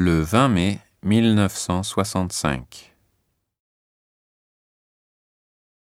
le 20 mai 1965.